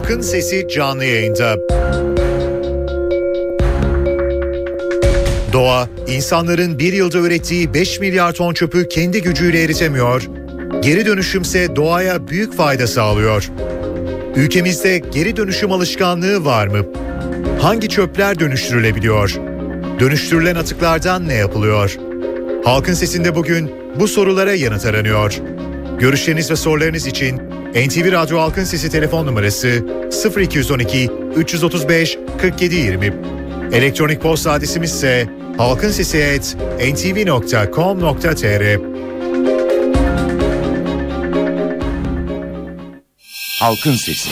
Halkın Sesi canlı yayında. Doğa, insanların bir yılda ürettiği 5 milyar ton çöpü kendi gücüyle eritemiyor. Geri dönüşümse doğaya büyük fayda sağlıyor. Ülkemizde geri dönüşüm alışkanlığı var mı? Hangi çöpler dönüştürülebiliyor? Dönüştürülen atıklardan ne yapılıyor? Halkın Sesi'nde bugün bu sorulara yanıt aranıyor. Görüşleriniz ve sorularınız için NTV Radyo Halkın Sesi telefon numarası 0212 335 4720. Elektronik posta adresimiz ise halkinsesi@ntv.com.tr. Halkın Sesi.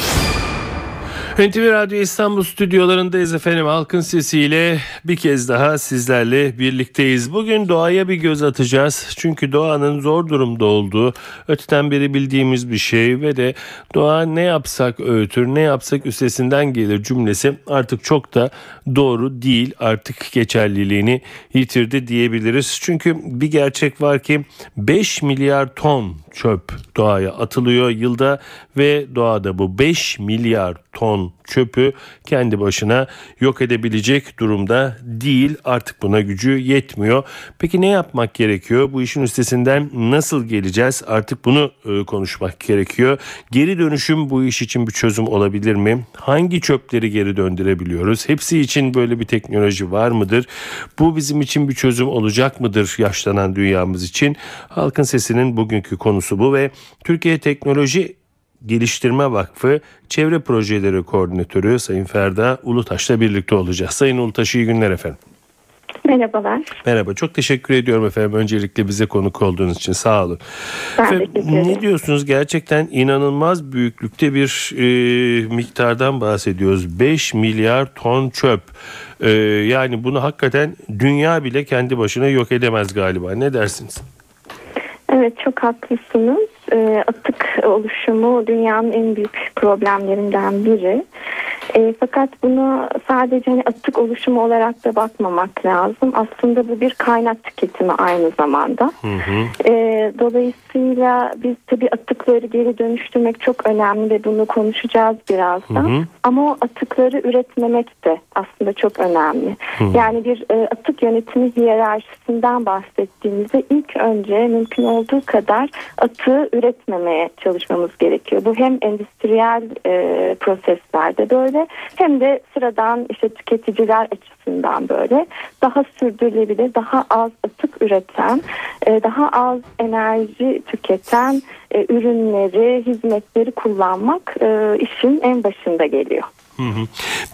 NTV Radyo İstanbul stüdyolarındayız efendim. Halkın sesiyle bir kez daha sizlerle birlikteyiz. Bugün doğaya bir göz atacağız. Çünkü doğanın zor durumda olduğu öteden beri bildiğimiz bir şey ve de doğa ne yapsak öğütür, ne yapsak üstesinden gelir cümlesi artık çok da doğru değil. Artık geçerliliğini yitirdi diyebiliriz. Çünkü bir gerçek var ki 5 milyar ton çöp doğaya atılıyor yılda ve doğada bu 5 milyar ton çöpü kendi başına yok edebilecek durumda değil. Artık buna gücü yetmiyor. Peki ne yapmak gerekiyor? Bu işin üstesinden nasıl geleceğiz? Artık bunu e, konuşmak gerekiyor. Geri dönüşüm bu iş için bir çözüm olabilir mi? Hangi çöpleri geri döndürebiliyoruz? Hepsi için böyle bir teknoloji var mıdır? Bu bizim için bir çözüm olacak mıdır yaşlanan dünyamız için? Halkın Sesi'nin bugünkü konusu bu ve Türkiye Teknoloji Geliştirme Vakfı Çevre Projeleri Koordinatörü Sayın Ferda Ulutaş'la birlikte olacağız. Sayın Ulutaş iyi günler efendim. Merhabalar. Merhaba. Çok teşekkür ediyorum efendim. Öncelikle bize konuk olduğunuz için sağ olun. Ben efendim, ne diyorsunuz? Gerçekten inanılmaz büyüklükte bir e, miktardan bahsediyoruz. 5 milyar ton çöp. E, yani bunu hakikaten dünya bile kendi başına yok edemez galiba. Ne dersiniz? Evet çok haklısınız. Ee, atık oluşumu dünyanın en büyük problemlerinden biri. Ee, fakat bunu sadece hani atık oluşumu olarak da bakmamak lazım. Aslında bu bir kaynak tüketimi aynı zamanda. Hı hı. Ee, dolayısıyla biz tabii atıkları geri dönüştürmek çok önemli ve bunu konuşacağız birazdan. Hı hı. Ama o atıkları üretmemek de aslında çok önemli. Yani bir e, atık yönetimi hiyerarşisinden bahsettiğimizde ilk önce mümkün olduğu kadar atığı üretmemeye çalışmamız gerekiyor. Bu hem endüstriyel e, proseslerde böyle hem de sıradan işte tüketiciler açısından böyle daha sürdürülebilir, daha az atık üreten, e, daha az enerji tüketen e, ürünleri, hizmetleri kullanmak e, işin en başında geliyor.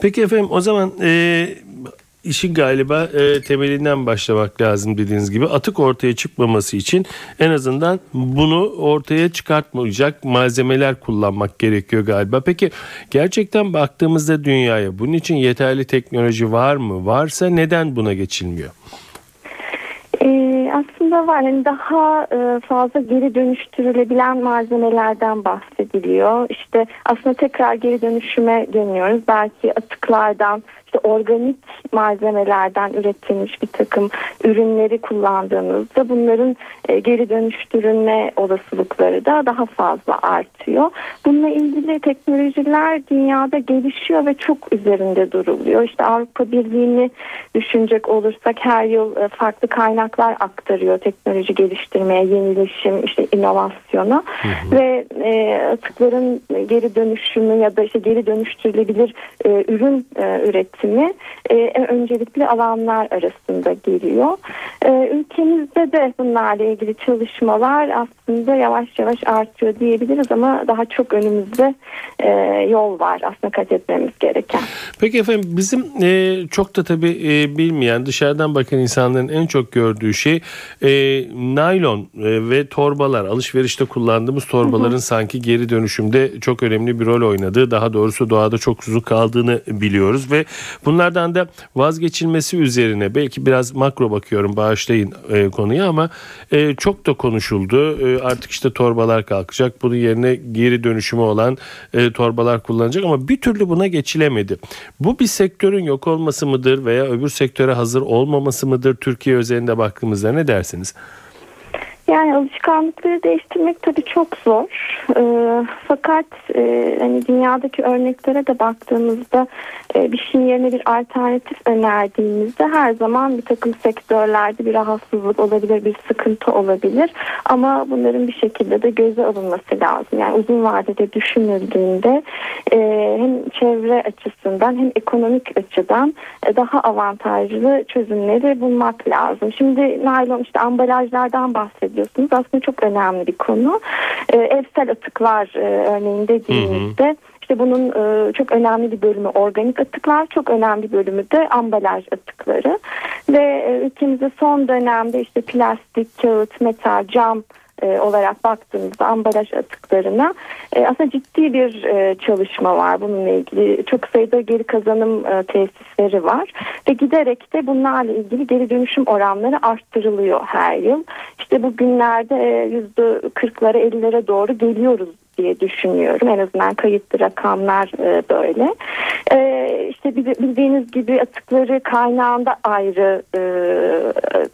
Peki efendim o zaman işin galiba e, temelinden başlamak lazım dediğiniz gibi atık ortaya çıkmaması için en azından bunu ortaya çıkartmayacak malzemeler kullanmak gerekiyor galiba. Peki gerçekten baktığımızda dünyaya bunun için yeterli teknoloji var mı? Varsa neden buna geçilmiyor? Ee, aslında var yani daha e, fazla geri dönüştürülebilen malzemelerden bahsediliyor. İşte aslında tekrar geri dönüşüme dönüyoruz. Belki atıklardan işte organik malzemelerden üretilmiş bir takım ürünleri kullandığınızda bunların e, geri dönüştürülme olasılıkları da daha fazla artıyor. Bununla ilgili teknolojiler dünyada gelişiyor ve çok üzerinde duruluyor. İşte Avrupa Birliği'ni düşünecek olursak her yıl e, farklı kaynaklar aktarıyor teknoloji geliştirmeye, yenileşim, işte inovasyona ve e, atıkların geri dönüşümü ya da işte geri dönüştürülebilir e, ürün e, üretimi e, en öncelikli alanlar arasında geliyor. E, ülkemizde de bunlarla ilgili çalışmalar aslında yavaş yavaş artıyor diyebiliriz ama daha çok önümüzde e, yol var aslında kat etmemiz gereken. Peki efendim bizim e, çok da tabii e, bilmeyen dışarıdan bakan insanların en çok gördüğü şey e, naylon e, ve torbalar alışverişte kullandığımız torbaların sanki geri dönüşümde çok önemli bir rol oynadığı daha doğrusu doğada çok uzun kaldığını biliyoruz ve bunlardan da vazgeçilmesi üzerine belki biraz makro bakıyorum bağışlayın e, konuyu ama e, çok da konuşuldu E, artık işte torbalar kalkacak bunun yerine geri dönüşümü olan e, torbalar kullanacak ama bir türlü buna geçilemedi. Bu bir sektörün yok olması mıdır veya öbür sektöre hazır olmaması mıdır Türkiye özelinde baktığımızda ne dersiniz? Yani alışkanlıkları değiştirmek tabii çok zor. Ee, fakat e, hani dünyadaki örneklere de baktığımızda e, bir şeyin yerine bir alternatif önerdiğimizde her zaman bir takım sektörlerde bir rahatsızlık olabilir, bir sıkıntı olabilir. Ama bunların bir şekilde de göze alınması lazım. Yani uzun vadede düşünüldüğünde e, hem çevre açısından hem ekonomik açıdan e, daha avantajlı çözümleri bulmak lazım. Şimdi naylon işte ambalajlardan bahsediyorsunuz. Aslında çok önemli bir konu. E, evsel atıklar e, örneğin dediğimizde işte bunun e, çok önemli bir bölümü organik atıklar, çok önemli bölümü de ambalaj atıkları. Ve e, ülkemizde son dönemde işte plastik, kağıt, metal, cam e, olarak baktığımızda ambalaj atıklarına e, aslında ciddi bir e, çalışma var bununla ilgili. Çok sayıda geri kazanım e, tesisleri var ve giderek de bunlarla ilgili geri dönüşüm oranları arttırılıyor her yıl. İşte bu günlerde e, yüzde 40'lara 50'lere doğru geliyoruz diye düşünüyorum. En azından kayıtlı rakamlar e, böyle. E, işte bildiğiniz gibi atıkları kaynağında ayrı e,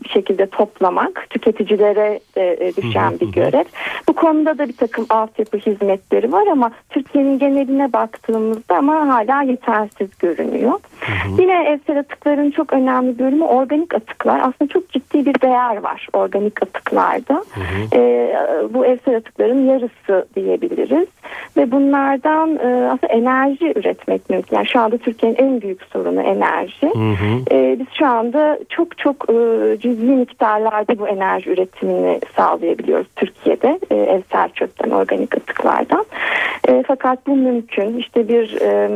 bir şekilde toplamak tüketicilere e, düşen bir görev. Bu konuda da bir takım altyapı hizmetleri var ama Türkiye'nin geneline baktığımızda ama hala yetersiz görünüyor. Hı hı. Yine evsel atıkların çok önemli bölümü organik atıklar. Aslında çok ciddi bir değer var organik atıklarda. Hı hı. E, bu evsel atıkların yarısı diyebiliriz. Ve bunlardan e, aslında enerji üretmek mümkün. Yani şu anda Türkiye'nin en büyük sorunu enerji. Hı hı. E, biz şu anda çok çok e, cüzi miktarlarda bu enerji üretimini sağlayabiliyoruz Türkiye'de. E, evsel çöpten, organik atıklardan. E, fakat bu mümkün. İşte bir e,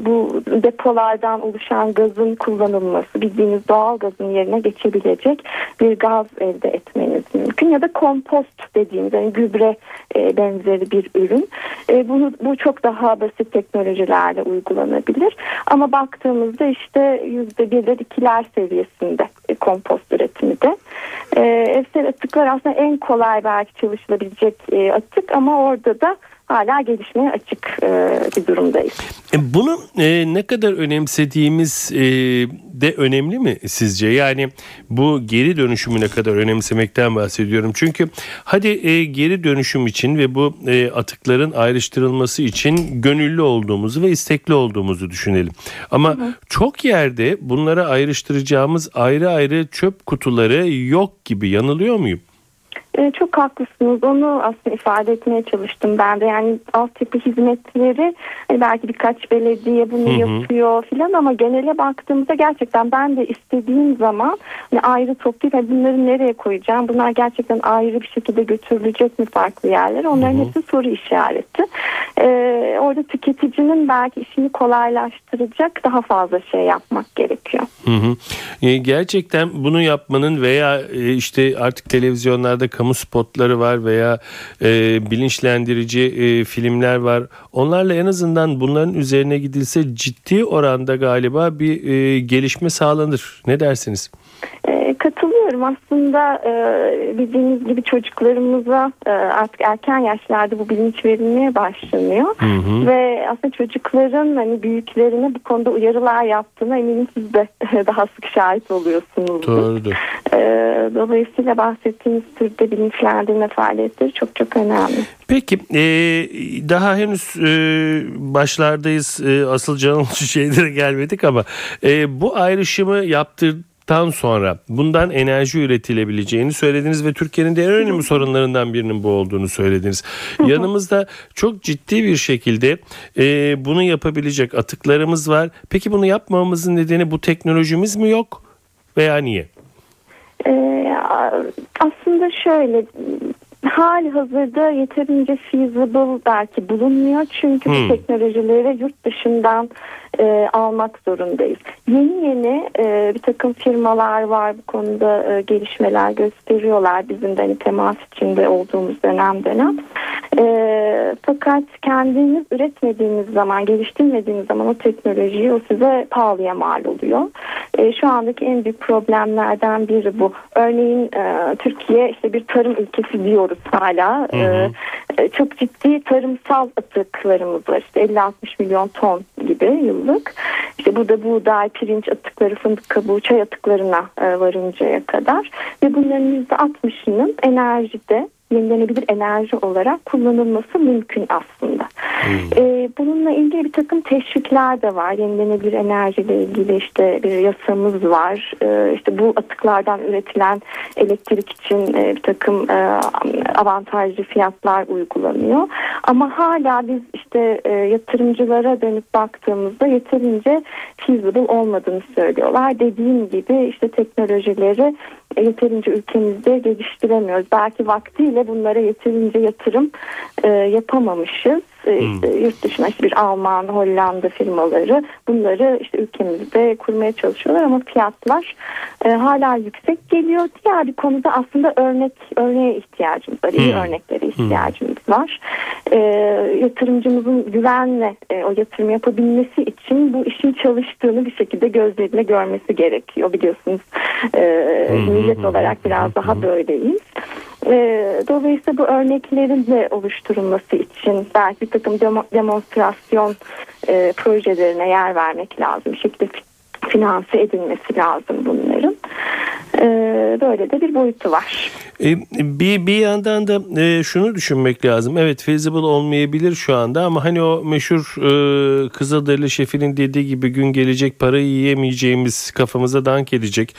bu depolardan oluşan gazın kullanılması, bildiğiniz doğal gazın yerine geçebilecek bir gaz elde etmeniz mümkün. Ya da kompost dediğimiz yani gübre e, benzeri bir ürün. E, bunu bu çok daha basit teknolojilerle uygulanabilir. Ama baktığımızda işte yüzde birler ikiler seviyesinde e, kompost üretimi de. E, evsel atıklar aslında en kolay belki çalışılabilecek e, atık ama orada da hala gelişmeye açık e, bir durumdayız. E, bunu e, ne kadar önemsediğimiz e, de önemli mi sizce? Yani bu geri dönüşümü ne kadar önemsemekten bahsediyorum. Çünkü hadi e, geri dönüşüm için ve bu e, atıkların ayrıştırılması için gönüllü olduğumuzu ve istekli olduğumuzu düşünelim. Ama hı hı. çok yerde bunlara ayrıştıracağımız ayrı ayrı çöp kutuları yok gibi yanılıyor muyum? E, çok haklısınız. Onu aslında ifade etmeye çalıştım ben de. Yani altyapı hizmetleri hani belki birkaç belediye bunu hı hı. yapıyor filan ama genele baktığımızda gerçekten ben de istediğim zaman hani ayrı toplayıp hani bunları nereye koyacağım? Bunlar gerçekten ayrı bir şekilde götürülecek mi farklı yerlere? Onların hı hı. hepsi soru işareti. Ee, orada tüketicinin belki işini kolaylaştıracak daha fazla şey yapmak gerekiyor. Hı hı. E, gerçekten bunu yapmanın veya e, işte artık televizyonlarda kamu spotları var veya e, bilinçlendirici e, filmler var. Onlarla en azından bunların üzerine gidilse ciddi oranda galiba bir e, gelişme sağlanır. Ne dersiniz? E, katılıyorum aslında e, bildiğiniz gibi çocuklarımıza e, artık erken yaşlarda bu bilinç verilmeye başlanıyor hı hı. ve aslında çocukların hani büyüklerine bu konuda uyarılar yaptığına eminim siz de daha sık şahit oluyorsunuz. Doğrudur. E, dolayısıyla bahsettiğiniz türde bilinçlendirme faaliyetleri çok çok önemli. Peki e, daha henüz e, başlardayız e, asıl can şeylere gelmedik ama e, bu ayrışımı yaptır tan sonra bundan enerji üretilebileceğini söylediniz ve Türkiye'nin de en önemli sorunlarından birinin bu olduğunu söylediniz. Yanımızda çok ciddi bir şekilde e, bunu yapabilecek atıklarımız var. Peki bunu yapmamamızın nedeni bu teknolojimiz mi yok veya niye? Ee, aslında şöyle hali hazırda yeterince feasible belki bulunmuyor. Çünkü hmm. bu teknolojileri yurt dışından e, almak zorundayız. Yeni yeni e, bir takım firmalar var bu konuda e, gelişmeler gösteriyorlar bizim de hani temas içinde olduğumuz dönem dönem. E, fakat kendiniz üretmediğiniz zaman, geliştirmediğiniz zaman o teknolojiyi o size pahalıya mal oluyor. E, şu andaki en büyük problemlerden biri bu. Örneğin e, Türkiye işte bir tarım ülkesi diyoruz hala. Hı hı. E, çok ciddi tarımsal atıklarımız var. İşte 50-60 milyon ton gibi yıllık. İşte burada buğday, pirinç atıkları, fındık kabuğu, çay atıklarına e, varıncaya kadar ve bunların %60'ının enerjide yenilenebilir enerji olarak kullanılması mümkün aslında. Hmm. Ee, bununla ilgili bir takım teşvikler de var. Yenilenebilir enerjiyle ilgili işte bir yasamız var. Ee, işte bu atıklardan üretilen elektrik için e, bir takım e, avantajlı fiyatlar uygulanıyor. Ama hala biz işte e, yatırımcılara dönüp baktığımızda yeterince feasible olmadığını söylüyorlar. Dediğim gibi işte teknolojileri yeterince ülkemizde geliştiremiyoruz. Belki vaktiyle bunlara yeterince yatırım e, yapamamışız. E, hmm. işte yurt dışına işte bir Alman, Hollanda firmaları bunları işte ülkemizde kurmaya çalışıyorlar ama fiyatlar e, hala yüksek geliyor. Diğer bir konuda aslında örnek örneğe ihtiyacımız var. İyi hmm. örneklere ihtiyacımız hmm. var. E, yatırımcımızın güvenle e, o yatırım yapabilmesi için bu işin çalıştığını bir şekilde gözlerine görmesi gerekiyor. Biliyorsunuz e, hmm. millet olarak biraz daha böyleyiz. E, dolayısıyla bu örneklerin de oluşturulması için belki bir takım demo, demonstrasyon e, projelerine yer vermek lazım. Şekilde finanse edilmesi lazım bunların. Ee, böyle de bir boyutu var. E, bir bir yandan da e, şunu düşünmek lazım. Evet feasible olmayabilir şu anda ama hani o meşhur e, Kızılderili şefinin dediği gibi gün gelecek parayı yiyemeyeceğimiz kafamıza dank edecek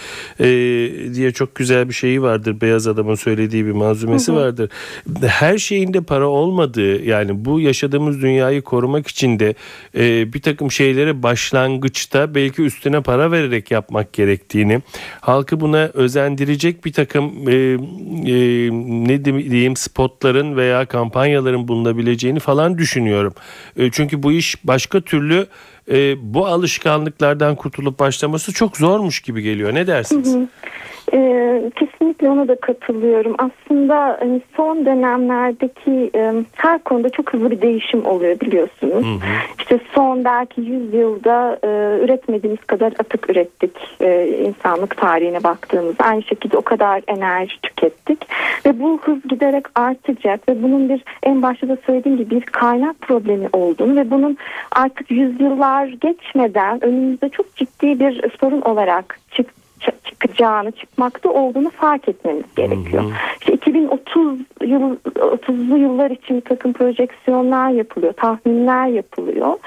diye çok güzel bir şeyi vardır. Beyaz adamın söylediği bir malzumesi hı hı. vardır. Her şeyinde para olmadığı yani bu yaşadığımız dünyayı korumak için de bir takım şeyleri başlangıçta belki üstüne para vererek yapmak gerektiğini halkı buna özendirecek bir takım e, e, ne diyeyim spotların veya kampanyaların bulunabileceğini falan düşünüyorum. E, çünkü bu iş başka türlü e, bu alışkanlıklardan kurtulup başlaması çok zormuş gibi geliyor. Ne dersiniz? Hı hı. Ee, kesinlikle ona da katılıyorum. Aslında hani son dönemlerdeki e, her konuda çok hızlı bir değişim oluyor biliyorsunuz. Hı hı. İşte son belki 100 yılda e, üretmediğimiz kadar atık ürettik e, insanlık tarihine baktığımız. Aynı şekilde o kadar enerji tükettik ve bu hız giderek artacak ve bunun bir en başta da söylediğim gibi bir kaynak problemi olduğunu ve bunun artık yüzyıllar geçmeden önümüzde çok ciddi bir sorun olarak çıktı çıkacağını, çıkmakta olduğunu fark etmemiz gerekiyor. Hı hı. İşte 2030 yıl 30'lu yıllar için takım projeksiyonlar yapılıyor, tahminler yapılıyor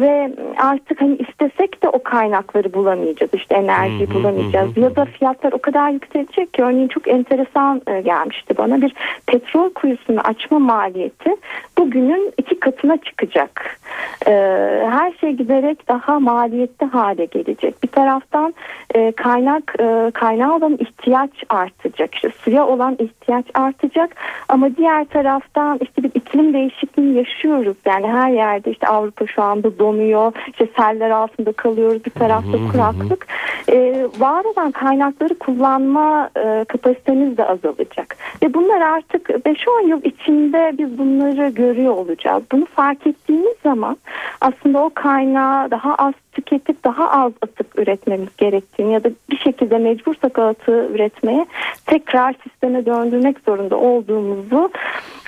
ve artık hani istesek de o kaynakları bulamayacağız. İşte enerji bulamayacağız ya da fiyatlar o kadar yükselecek ki örneğin çok enteresan e, gelmişti bana bir petrol kuyusunu açma maliyeti bugünün iki katına çıkacak. E, her şey giderek daha maliyetli hale gelecek. Bir taraftan e, kaynak kaynağı olan ihtiyaç artacak. İşte suya olan ihtiyaç artacak ama diğer taraftan işte bir iklim değişikliği yaşıyoruz. Yani her yerde işte Avrupa şu anda donuyor. İşte seller altında kalıyoruz. Bir tarafta kuraklık. Ee, var olan kaynakları kullanma e, kapasitemiz de azalacak. Ve bunlar artık 5-10 yıl içinde biz bunları görüyor olacağız. Bunu fark ettiğimiz zaman aslında o kaynağı daha az tüketip daha az atık üretmemiz gerektiğini ya da bir şekilde mecbursak atığı üretmeye tekrar sisteme döndürmek zorunda olduğumuzu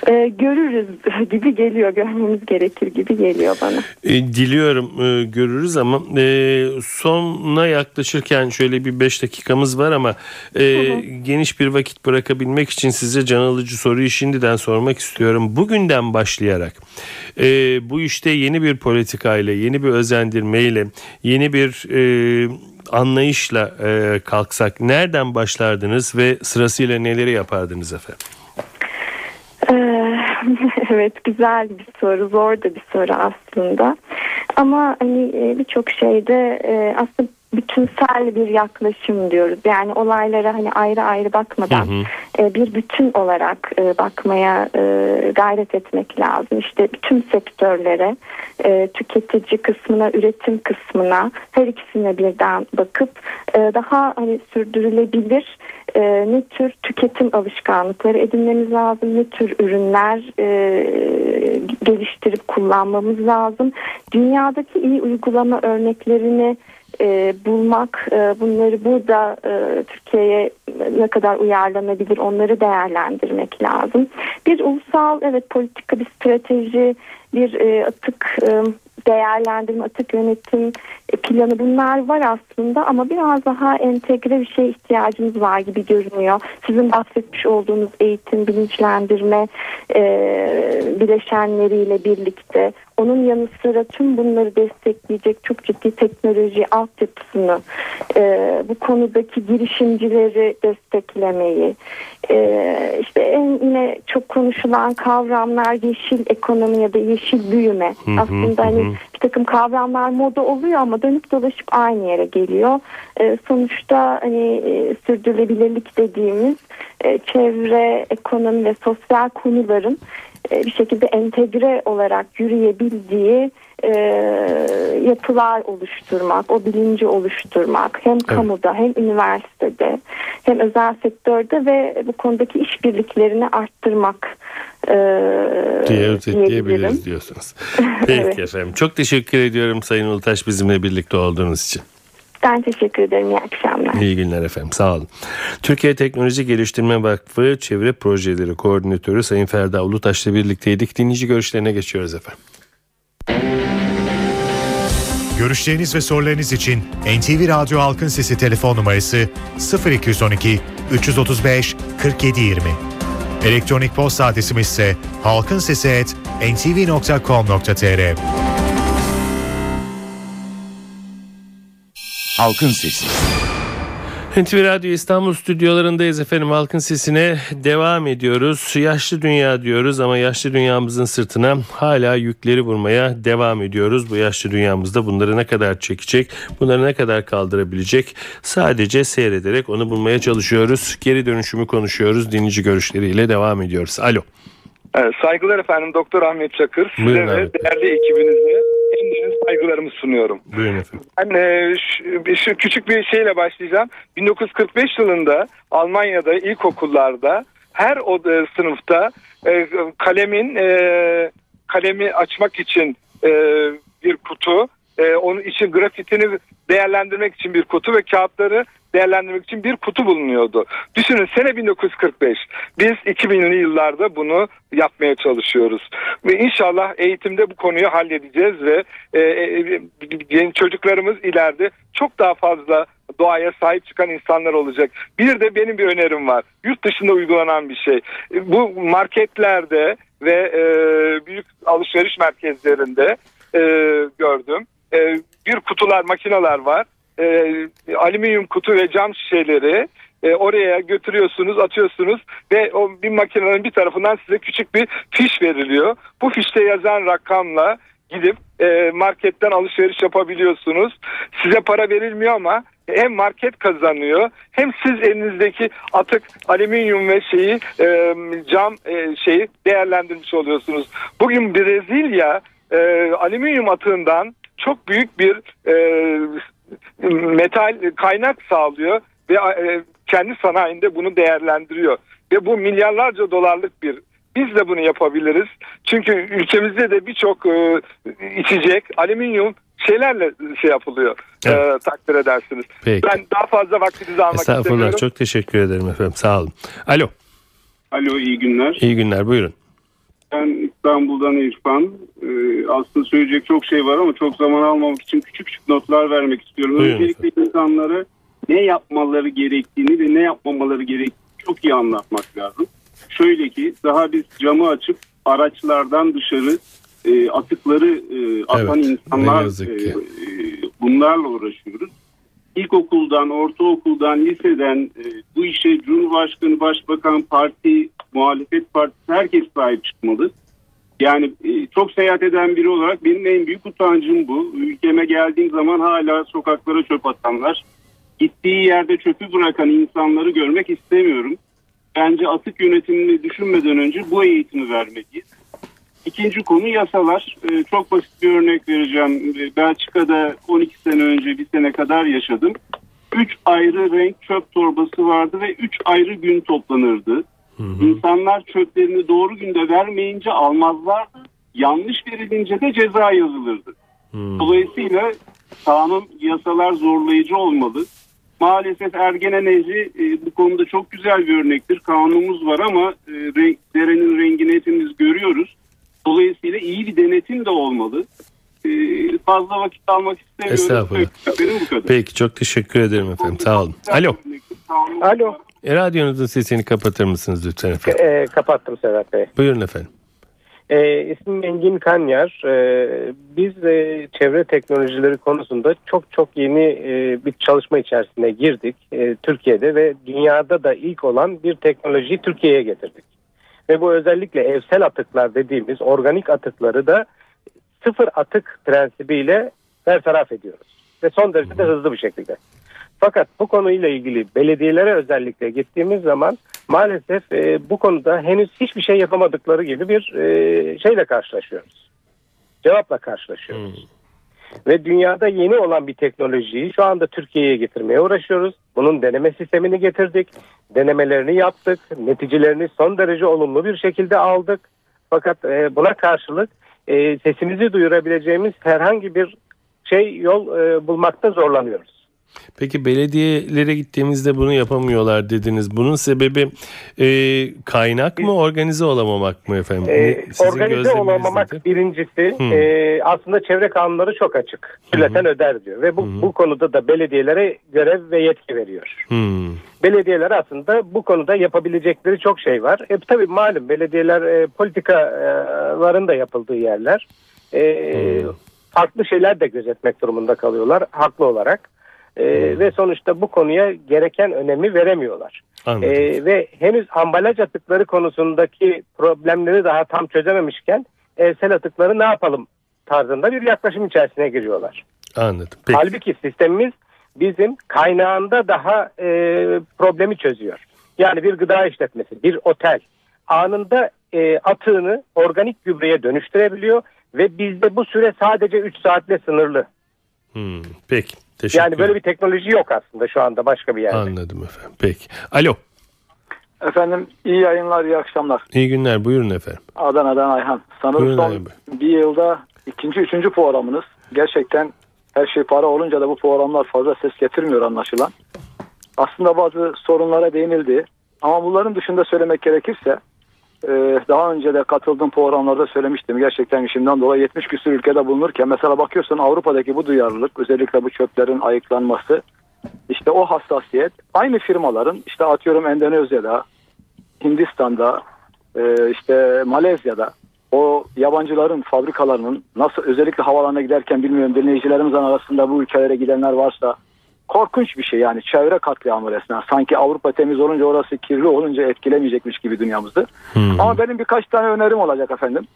e, görürüz gibi geliyor görmemiz gerekir gibi geliyor bana. E, diliyorum e, görürüz ama e, sonuna yaklaşırken şöyle bir 5 dakikamız var ama e, geniş bir vakit bırakabilmek için size can alıcı soruyu şimdiden sormak istiyorum. Bugünden başlayarak e, bu işte yeni bir politikayla yeni bir özendirmeyle yeni bir e, anlayışla e, kalksak nereden başlardınız ve sırasıyla neleri yapardınız efendim? Ee, evet güzel bir soru zor da bir soru aslında ama hani e, birçok şeyde e, aslında bütünsel bir yaklaşım diyoruz. Yani olaylara hani ayrı ayrı bakmadan hı hı. E, bir bütün olarak e, bakmaya e, gayret etmek lazım. İşte bütün sektörlere, tüketici kısmına, üretim kısmına her ikisine birden bakıp daha hani sürdürülebilir ne tür tüketim alışkanlıkları edinmemiz lazım, ne tür ürünler geliştirip kullanmamız lazım. Dünyadaki iyi uygulama örneklerini e, bulmak, e, bunları burada e, Türkiye'ye ne kadar uyarlanabilir onları değerlendirmek lazım. Bir ulusal evet politika, bir strateji, bir e, atık e, değerlendirme, atık yönetim planı bunlar var aslında ama biraz daha entegre bir şey ihtiyacımız var gibi görünüyor. Sizin bahsetmiş olduğunuz eğitim, bilinçlendirme e, bileşenleriyle birlikte. Onun yanı sıra tüm bunları destekleyecek çok ciddi teknoloji altyapısını e, bu konudaki girişimcileri desteklemeyi e, işte en yine çok konuşulan kavramlar yeşil ekonomi ya da yeşil büyüme. Aslında hani bir takım kavramlar moda oluyor ama dönüp dolaşıp aynı yere geliyor. E, sonuçta hani e, sürdürülebilirlik dediğimiz e, çevre, ekonomi ve sosyal konuların e, bir şekilde entegre olarak yürüyebildiği e, yapılar oluşturmak, o bilinci oluşturmak hem kamuda hem üniversitede hem özel sektörde ve bu konudaki işbirliklerini arttırmak diye özetleyebiliriz diyorsunuz. Peki Evet. efendim. Çok teşekkür ediyorum Sayın Ulutaş bizimle birlikte olduğunuz için. Ben teşekkür ederim. İyi akşamlar. İyi günler efendim sağ olun. Türkiye Teknoloji Geliştirme Vakfı Çevre Projeleri Koordinatörü Sayın Ferda Ulutaş'la birlikteydik. Dinleyici görüşlerine geçiyoruz efendim. Görüşleriniz ve sorularınız için NTV Radyo Halkın Sesi telefon numarası 0212 335 4720. Elektronik posta adresimiz ise halkinsesi@ntv.com.tr. Halkın Sesi. NTV Radyo İstanbul stüdyolarındayız efendim. Halkın sesine devam ediyoruz. Yaşlı dünya diyoruz ama yaşlı dünyamızın sırtına hala yükleri vurmaya devam ediyoruz. Bu yaşlı dünyamızda bunları ne kadar çekecek, bunları ne kadar kaldırabilecek sadece seyrederek onu bulmaya çalışıyoruz. Geri dönüşümü konuşuyoruz. Dinleyici görüşleriyle devam ediyoruz. Alo. Saygılar efendim Doktor Ahmet Çakır. Size ve değerli ekibinize en derin saygılarımı sunuyorum. Buyurun efendim. Ben e, şu, şu küçük bir şeyle başlayacağım. 1945 yılında Almanya'da ilkokullarda her o e, sınıfta e, kalemin e, kalemi açmak için e, bir kutu, e, onun için grafitini değerlendirmek için bir kutu ve kağıtları değerlendirmek için bir kutu bulunuyordu. Düşünün sene 1945. Biz 2000'li yıllarda bunu yapmaya çalışıyoruz. Ve inşallah eğitimde bu konuyu halledeceğiz ve e, e, genç çocuklarımız ileride çok daha fazla doğaya sahip çıkan insanlar olacak. Bir de benim bir önerim var. Yurt dışında uygulanan bir şey. E, Bu marketlerde ve e, büyük alışveriş merkezlerinde e, gördüm. E, bir kutular, makineler var. E, alüminyum kutu ve cam şişeleri e, oraya götürüyorsunuz, atıyorsunuz ve o bir makinenin bir tarafından size küçük bir fiş veriliyor. Bu fişte yazan rakamla gidip e, marketten alışveriş yapabiliyorsunuz. Size para verilmiyor ama hem market kazanıyor hem siz elinizdeki atık alüminyum ve şeyi e, cam e, şeyi değerlendirmiş oluyorsunuz. Bugün Brezilya e, alüminyum atığından çok büyük bir e, metal kaynak sağlıyor ve e, kendi sanayinde bunu değerlendiriyor. Ve bu milyarlarca dolarlık bir biz de bunu yapabiliriz. Çünkü ülkemizde de birçok e, içecek alüminyum şeylerle şey yapılıyor. Evet. E, takdir edersiniz. Peki. Ben daha fazla vaktinizi almak Estağfurullah istemiyorum. çok teşekkür ederim efendim sağ olun. Alo Alo iyi günler. iyi günler buyurun. Ben İstanbul'dan İrfan. Ee, aslında söyleyecek çok şey var ama çok zaman almamak için küçük küçük notlar vermek istiyorum. Buyurun Öncelikle insanlara ne yapmaları gerektiğini ve ne yapmamaları gerektiğini çok iyi anlatmak lazım. Şöyle ki daha biz camı açıp araçlardan dışarı e, atıkları e, atan Evet, insanlar e, e, bunlarla uğraşıyoruz. İlkokuldan, ortaokuldan, liseden e, bu işe Cumhurbaşkanı, Başbakan, parti, muhalefet partisi herkes sahip çıkmalı. Yani e, çok seyahat eden biri olarak benim en büyük utancım bu. Ülkeme geldiğim zaman hala sokaklara çöp atanlar, gittiği yerde çöpü bırakan insanları görmek istemiyorum. Bence atık yönetimini düşünmeden önce bu eğitimi vermeliyiz. İkinci konu yasalar. Ee, çok basit bir örnek vereceğim. Ee, Belçika'da 12 sene önce bir sene kadar yaşadım. 3 ayrı renk çöp torbası vardı ve 3 ayrı gün toplanırdı. İnsanlar çöplerini doğru günde vermeyince almazlardı. Yanlış verilince de ceza yazılırdı. Dolayısıyla kanun, yasalar zorlayıcı olmalı. Maalesef Ergene Nehri e, bu konuda çok güzel bir örnektir. Kanunumuz var ama e, renk, derenin rengini hepimiz görüyoruz. Dolayısıyla iyi bir denetim de olmalı. e, fazla vakit almak istemiyorum. Estağfurullah. Benim bu kadar. Peki çok teşekkür ederim efendim. Sağ olun. Alo. Alo. E, radyonuzun sesini kapatır mısınız lütfen efendim? E, kapattım Sedat Bey. Buyurun efendim. E, ismim Engin Kanyar. E, biz e, çevre teknolojileri konusunda çok çok yeni e, bir çalışma içerisine girdik e, Türkiye'de ve dünyada da ilk olan bir teknolojiyi Türkiye'ye getirdik. Ve bu özellikle evsel atıklar dediğimiz organik atıkları da sıfır atık prensibiyle bertaraf ediyoruz. Ve son derece de hızlı bir şekilde. Fakat bu konuyla ilgili belediyelere özellikle gittiğimiz zaman maalesef e, bu konuda henüz hiçbir şey yapamadıkları gibi bir e, şeyle karşılaşıyoruz. Cevapla karşılaşıyoruz. Ve dünyada yeni olan bir teknolojiyi şu anda Türkiye'ye getirmeye uğraşıyoruz. Bunun deneme sistemini getirdik. Denemelerini yaptık. Neticelerini son derece olumlu bir şekilde aldık. Fakat e, buna karşılık e, sesimizi duyurabileceğimiz herhangi bir şey yol e, bulmakta zorlanıyoruz. Peki belediyelere gittiğimizde bunu yapamıyorlar dediniz. Bunun sebebi e, kaynak mı organize olamamak mı efendim? Ee, Sizin organize olamamak nedir? birincisi. Hı. Ee, aslında çevre kanunları çok açık. Kirleten öder diyor. Ve bu, bu konuda da belediyelere görev ve yetki veriyor. Hmm. Belediyeler aslında bu konuda yapabilecekleri çok şey var. E, tabii malum belediyeler e, politikaların da yapıldığı yerler. E, Farklı şeyler de gözetmek durumunda kalıyorlar haklı olarak. E, Ve sonuçta bu konuya gereken önemi veremiyorlar. Ee, ve henüz ambalaj atıkları konusundaki problemleri daha tam çözememişken evsel atıkları ne yapalım tarzında bir yaklaşım içerisine giriyorlar. Anladım. Peki. Halbuki sistemimiz bizim kaynağında daha e, problemi çözüyor. Yani bir gıda işletmesi, bir otel anında e, atığını organik gübreye dönüştürebiliyor ve bizde bu süre sadece 3 saatle sınırlı. Hmm. Peki. Teşekkür Yani böyle bir teknoloji yok aslında şu anda başka bir yerde. Anladım efendim. Peki. Alo. Efendim iyi yayınlar, iyi akşamlar. İyi günler. Buyurun efendim. Adana'dan Ayhan. Sanırım Buyurun son Bey. bir yılda ikinci, üçüncü programınız. Gerçekten her şey para olunca da bu programlar fazla ses getirmiyor anlaşılan. Aslında bazı sorunlara değinildi. Ama bunların dışında söylemek gerekirse daha önce de katıldığım programlarda söylemiştim. Gerçekten işimden dolayı 70 küsur ülkede bulunurken mesela bakıyorsun Avrupa'daki bu duyarlılık özellikle bu çöplerin ayıklanması işte o hassasiyet aynı firmaların işte atıyorum Endonezya'da Hindistan'da e, işte Malezya'da o yabancıların fabrikalarının nasıl özellikle havalarına giderken bilmiyorum dinleyicilerimizin arasında bu ülkelere gidenler varsa korkunç bir şey yani çevre katliamı resmen. Sanki Avrupa temiz olunca orası kirli olunca etkilemeyecekmiş gibi dünyamızı. Ama benim birkaç tane önerim olacak efendim.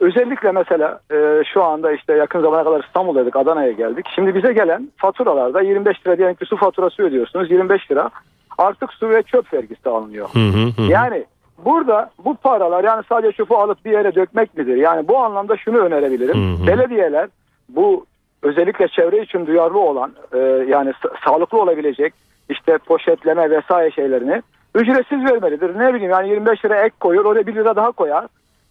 Özellikle mesela e, şu anda işte yakın zamana kadar İstanbul'daydık Adana'ya geldik. Şimdi bize gelen faturalarda 25 lira diyelim ki su faturası ödüyorsunuz 25 lira. Artık su ve çöp vergisi alınıyor. Hı hı hı. Yani burada bu paralar yani sadece çöpü alıp bir yere dökmek midir? Yani bu anlamda şunu önerebilirim. Hı hı. Belediyeler bu özellikle çevre için duyarlı olan e, yani sa- sağlıklı olabilecek işte poşetleme vesaire şeylerini ücretsiz vermelidir. Ne bileyim yani 25 lira ek koyuyor oraya 1 lira daha koyar.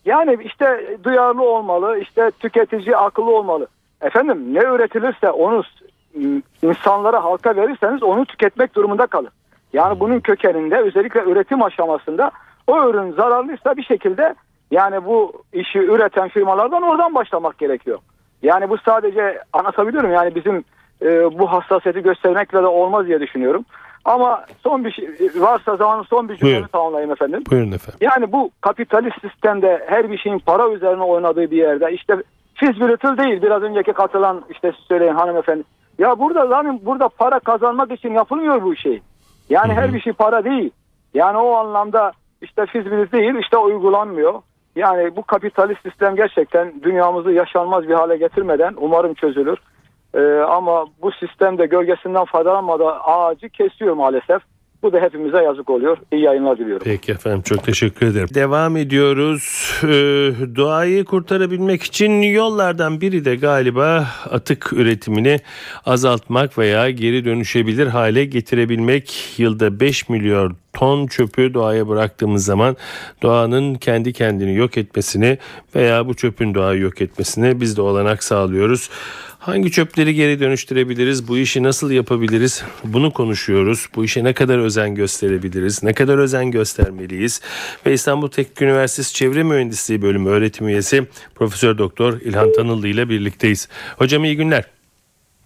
Yani işte duyarlı olmalı işte tüketici akıllı olmalı. Efendim ne üretilirse onu insanlara halka verirseniz onu tüketmek durumunda kalır. Yani bunun kökeninde özellikle üretim aşamasında o ürün zararlıysa bir şekilde yani bu işi üreten firmalardan oradan başlamak gerekiyor. Yani bu sadece anlatabiliyorum yani bizim e, bu hassasiyeti göstermekle de olmaz diye düşünüyorum. Ama son bir şey varsa zamanın son bir Buyurun. tamamlayayım efendim. Buyurun efendim. Yani bu kapitalist sistemde her bir şeyin para üzerine oynadığı bir yerde işte fizibility değil biraz önceki katılan işte söyleyin hanımefendi. Ya burada zaten burada para kazanmak için yapılmıyor bu şey. Yani her bir şey para değil. Yani o anlamda işte fizibility değil işte uygulanmıyor. Yani bu kapitalist sistem gerçekten dünyamızı yaşanmaz bir hale getirmeden umarım çözülür. Ee, ama bu sistemde gölgesinden faydalanmadan ağacı kesiyor maalesef. Bu da hepimize yazık oluyor. İyi yayınlar diliyorum. Peki efendim çok teşekkür ederim. Devam ediyoruz. Ee, doğayı kurtarabilmek için yollardan biri de galiba atık üretimini azaltmak veya geri dönüşebilir hale getirebilmek. Yılda 5 milyon ton çöpü doğaya bıraktığımız zaman doğanın kendi kendini yok etmesini veya bu çöpün doğayı yok etmesine biz de olanak sağlıyoruz. Hangi çöpleri geri dönüştürebiliriz? Bu işi nasıl yapabiliriz? Bunu konuşuyoruz. Bu işe ne kadar özen gösterebiliriz? Ne kadar özen göstermeliyiz? Ve İstanbul Teknik Üniversitesi Çevre Mühendisliği Bölümü öğretim üyesi Profesör Doktor İlhan Tanıllı ile birlikteyiz. Hocam iyi günler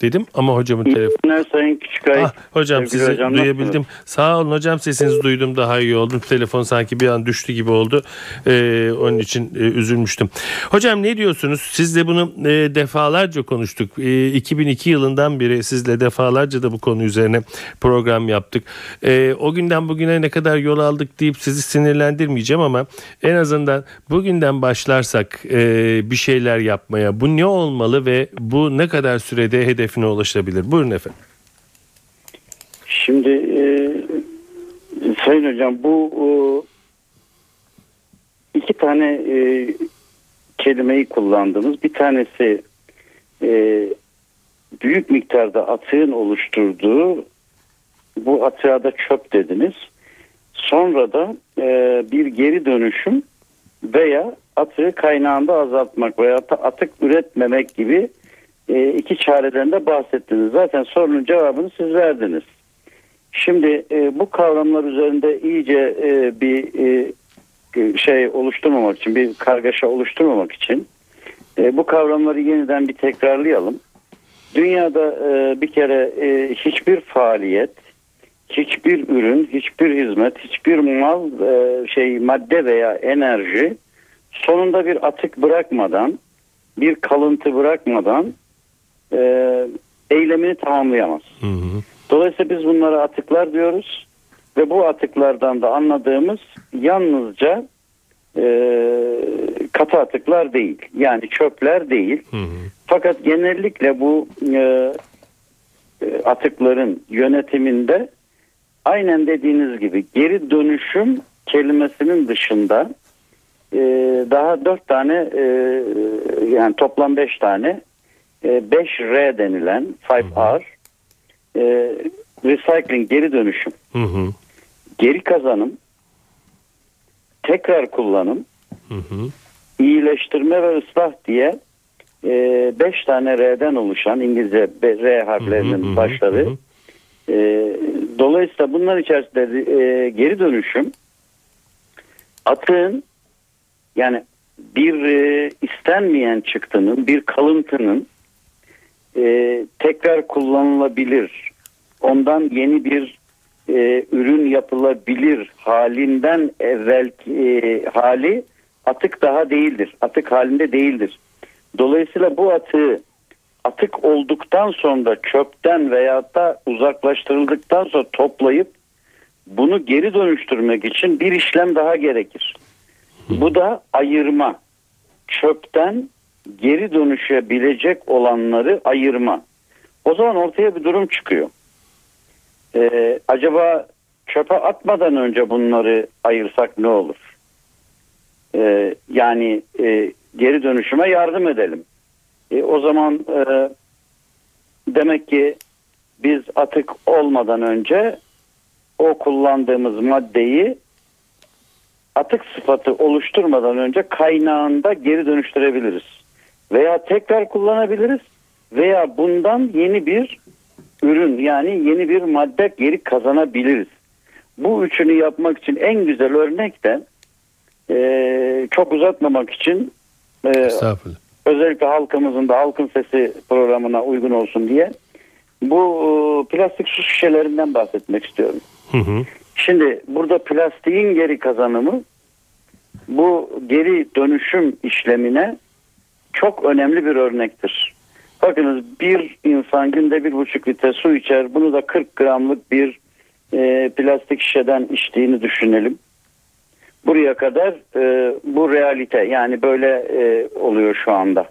dedim ama hocamın telefonu... Sayın Küçükay. Ah, hocam Sevgili sizi hocam, duyabildim. nasılsınız? Sağ olun hocam sesinizi duydum daha iyi oldu. Telefon sanki bir an düştü gibi oldu. Ee, onun için e, üzülmüştüm. Hocam ne diyorsunuz? Sizle bunu e, defalarca konuştuk. E, 2002 yılından beri sizle defalarca da bu konu üzerine program yaptık. E, o günden bugüne ne kadar yol aldık deyip sizi sinirlendirmeyeceğim ama en azından bugünden başlarsak e, bir şeyler yapmaya bu ne olmalı ve bu ne kadar sürede hedefine ulaşabilir? Buyurun efendim. Şimdi e, Sayın Hocam bu e, iki tane e, kelimeyi kullandınız. Bir tanesi e, büyük miktarda atığın oluşturduğu bu atığa da çöp dediniz. Sonra da e, bir geri dönüşüm veya atığı kaynağında azaltmak veya atık üretmemek gibi e, iki çareden de bahsettiniz. Zaten sorunun cevabını siz verdiniz. Şimdi e, bu kavramlar üzerinde iyice e, bir e, şey oluşturmamak için, bir kargaşa oluşturmamak için bu kavramları yeniden bir tekrarlayalım. Dünyada bir kere hiçbir faaliyet, hiçbir ürün, hiçbir hizmet, hiçbir mal, şey madde veya enerji sonunda bir atık bırakmadan, bir kalıntı bırakmadan e, eylemini tamamlayamaz. Hı hı. Dolayısıyla biz bunlara atıklar diyoruz ve bu atıklardan da anladığımız yalnızca e, katı atıklar değil. Yani çöpler değil. Hı hı. Fakat genellikle bu e, e, atıkların yönetiminde aynen dediğiniz gibi geri dönüşüm kelimesinin dışında e, daha dört tane e, yani toplam beş tane 5R denilen 5R e, recycling geri dönüşüm, Hı hı. geri kazanım, tekrar kullanım, Hı hı. iyileştirme ve ıslah diye 5 tane R'den oluşan İngilizce R harflerinin Hı hı hı başları. hı. E, dolayısıyla bunlar içerisinde e, geri dönüşüm atığın yani bir e, istenmeyen çıktının, bir kalıntının e, tekrar kullanılabilir, ondan yeni bir e, ürün yapılabilir halinden evvel e, hali atık daha değildir. Atık halinde değildir. Dolayısıyla bu atığı atık olduktan sonra çöpten veya da uzaklaştırıldıktan sonra toplayıp bunu geri dönüştürmek için bir işlem daha gerekir. Bu da ayırma. Çöpten geri dönüşebilecek olanları ayırma. O zaman ortaya bir durum çıkıyor. Ee, acaba çöpe atmadan önce bunları ayırsak ne olur? Ee, yani e, geri dönüşüme yardım edelim. E, o zaman e, demek ki biz atık olmadan önce o kullandığımız maddeyi atık sıfatı oluşturmadan önce kaynağında geri dönüştürebiliriz. Veya tekrar kullanabiliriz veya bundan yeni bir ürün yani yeni bir madde geri kazanabiliriz. Bu üçünü yapmak için en güzel örnek de e, çok uzatmamak için e, özellikle halkımızın da halkın sesi programına uygun olsun diye bu e, plastik su şişelerinden bahsetmek istiyorum. Hı hı. Şimdi burada plastiğin geri kazanımı bu geri dönüşüm işlemine çok önemli bir örnektir. Bakınız bir insan günde bir buçuk litre su içer. Bunu da 40 gramlık bir e, plastik şişeden içtiğini düşünelim. Buraya kadar e, bu realite yani böyle e, oluyor şu anda.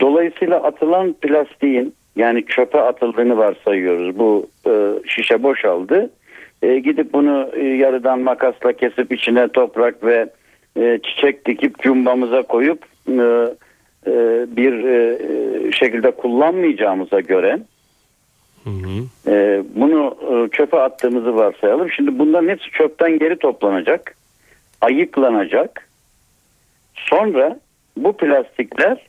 Dolayısıyla atılan plastiğin yani çöpe atıldığını varsayıyoruz. Bu e, şişe boşaldı. E, gidip bunu e, yarıdan makasla kesip içine toprak ve e, çiçek dikip cumbamıza koyup bir e, şekilde kullanmayacağımıza göre Hı hı. e, bunu e, çöpe attığımızı varsayalım. Şimdi bunların hepsi çöpten geri toplanacak, ayıklanacak. Sonra bu plastikler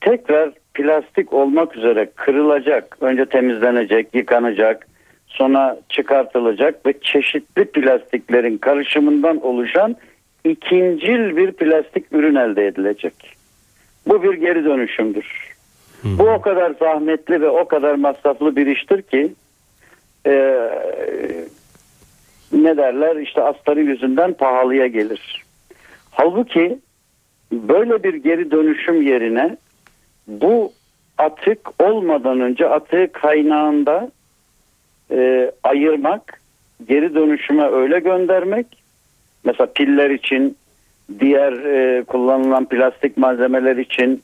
tekrar plastik olmak üzere kırılacak, önce temizlenecek, yıkanacak, sonra çıkartılacak ve çeşitli plastiklerin karışımından oluşan ikincil bir plastik ürün elde edilecek. Bu bir geri dönüşümdür. Bu o kadar zahmetli ve o kadar masraflı bir iştir ki e, ne derler işte astarı yüzünden pahalıya gelir. Halbuki böyle bir geri dönüşüm yerine bu atık olmadan önce atığı kaynağında e, ayırmak, geri dönüşüme öyle göndermek, mesela piller için, diğer e, kullanılan plastik malzemeler için,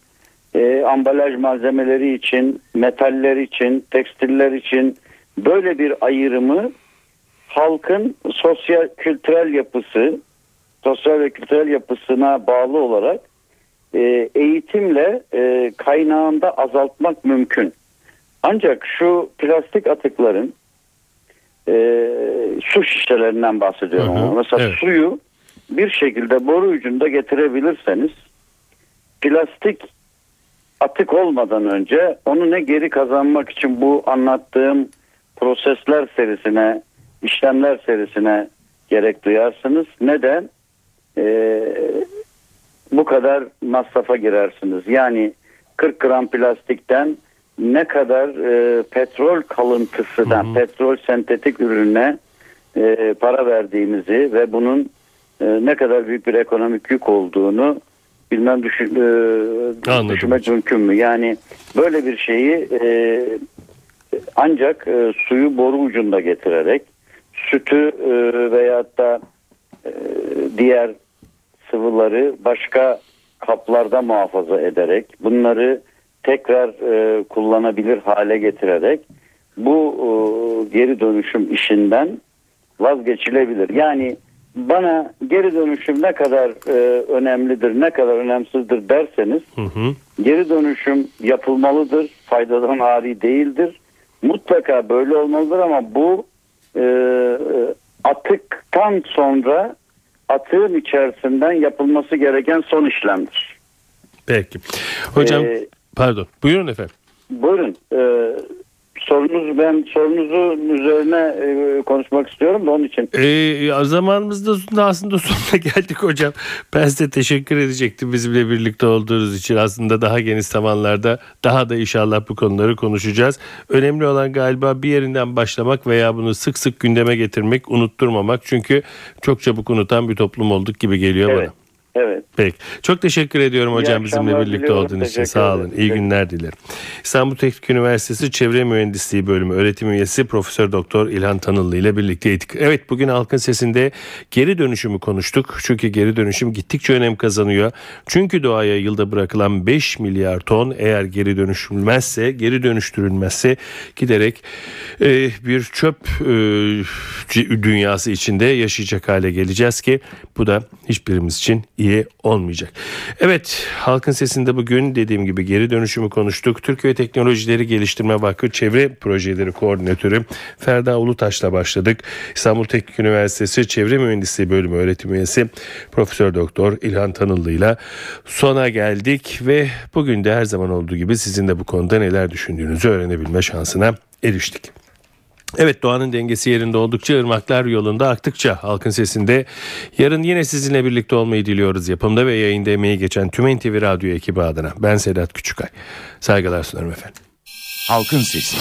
e, ambalaj malzemeleri için, metaller için, tekstiller için böyle bir ayrımı halkın sosyal kültürel yapısı, sosyal ve kültürel yapısına bağlı olarak e, eğitimle e, kaynağında azaltmak mümkün. Ancak şu plastik atıkların e, su şişelerinden bahsediyorum. Hı hı, Mesela evet. suyu bir şekilde boru ucunda getirebilirseniz plastik atık olmadan önce onu ne geri kazanmak için bu anlattığım prosesler serisine, işlemler serisine gerek duyarsınız. Neden? Ee, bu kadar masrafa girersiniz. Yani 40 gram plastikten ne kadar e, petrol kalıntısından, petrol sentetik ürüne e, para verdiğimizi ve bunun e, ne kadar büyük bir ekonomik yük olduğunu bilmem düşün, e, Anladım düşünmek mümkün mü? Yani böyle bir şeyi e, ancak e, suyu boru ucunda getirerek sütü e, veyahut da e, diğer sıvıları başka kaplarda muhafaza ederek bunları tekrar e, kullanabilir hale getirerek bu e, geri dönüşüm işinden vazgeçilebilir. Yani bana geri dönüşüm ne kadar e, önemlidir, ne kadar önemsizdir derseniz Hı hı. geri dönüşüm yapılmalıdır, faydadan ari değildir. Mutlaka böyle olmalıdır ama bu e, atıktan sonra atığın içerisinden yapılması gereken son işlemdir. Peki. Hocam Ee, pardon. Buyurun efendim. Buyurun. E, sorunuz ben sorunuzun üzerine e, konuşmak istiyorum da onun için. Ee, zamanımızda aslında sonuna geldik hocam. Ben size teşekkür edecektim bizimle birlikte olduğunuz için. Aslında daha geniş zamanlarda daha da inşallah bu konuları konuşacağız. Önemli olan galiba bir yerinden başlamak veya bunu sık sık gündeme getirmek, unutturmamak. Çünkü çok çabuk unutan bir toplum olduk gibi geliyor Evet. bana. Evet. Peki. Çok teşekkür ediyorum İyi hocam bizimle birlikte olduğunuz için. Sağ olun. ederim. İyi günler dilerim. İstanbul Teknik Üniversitesi Çevre Mühendisliği Bölümü öğretim üyesi Profesör Doktor İlhan Tanıllı ile birlikteydik. Evet bugün halkın sesinde geri dönüşümü konuştuk. Çünkü geri dönüşüm gittikçe önem kazanıyor. Çünkü doğaya yılda bırakılan 5 milyar ton eğer geri dönüşülmezse, geri dönüştürülmezse giderek e, bir çöp e, dünyası içinde yaşayacak hale geleceğiz ki bu da hiçbirimiz için iyi olmayacak. Evet halkın sesinde bugün dediğim gibi geri dönüşümü konuştuk. Türkiye Teknolojileri Geliştirme Vakfı Çevre Projeleri Koordinatörü Ferda Ulutaş'la başladık. İstanbul Teknik Üniversitesi Çevre Mühendisliği Bölümü öğretim üyesi Profesör Doktor İlhan Tanıllı ile sona geldik ve bugün de her zaman olduğu gibi sizin de bu konuda neler düşündüğünüzü öğrenebilme şansına eriştik. Evet doğanın dengesi yerinde oldukça ırmaklar yolunda aktıkça halkın sesinde yarın yine sizinle birlikte olmayı diliyoruz. Yapımda ve yayında emeği geçen tüm NTV Radyo ekibi adına ben Sedat Küçükay. Saygılar sunarım efendim. Halkın Sesi.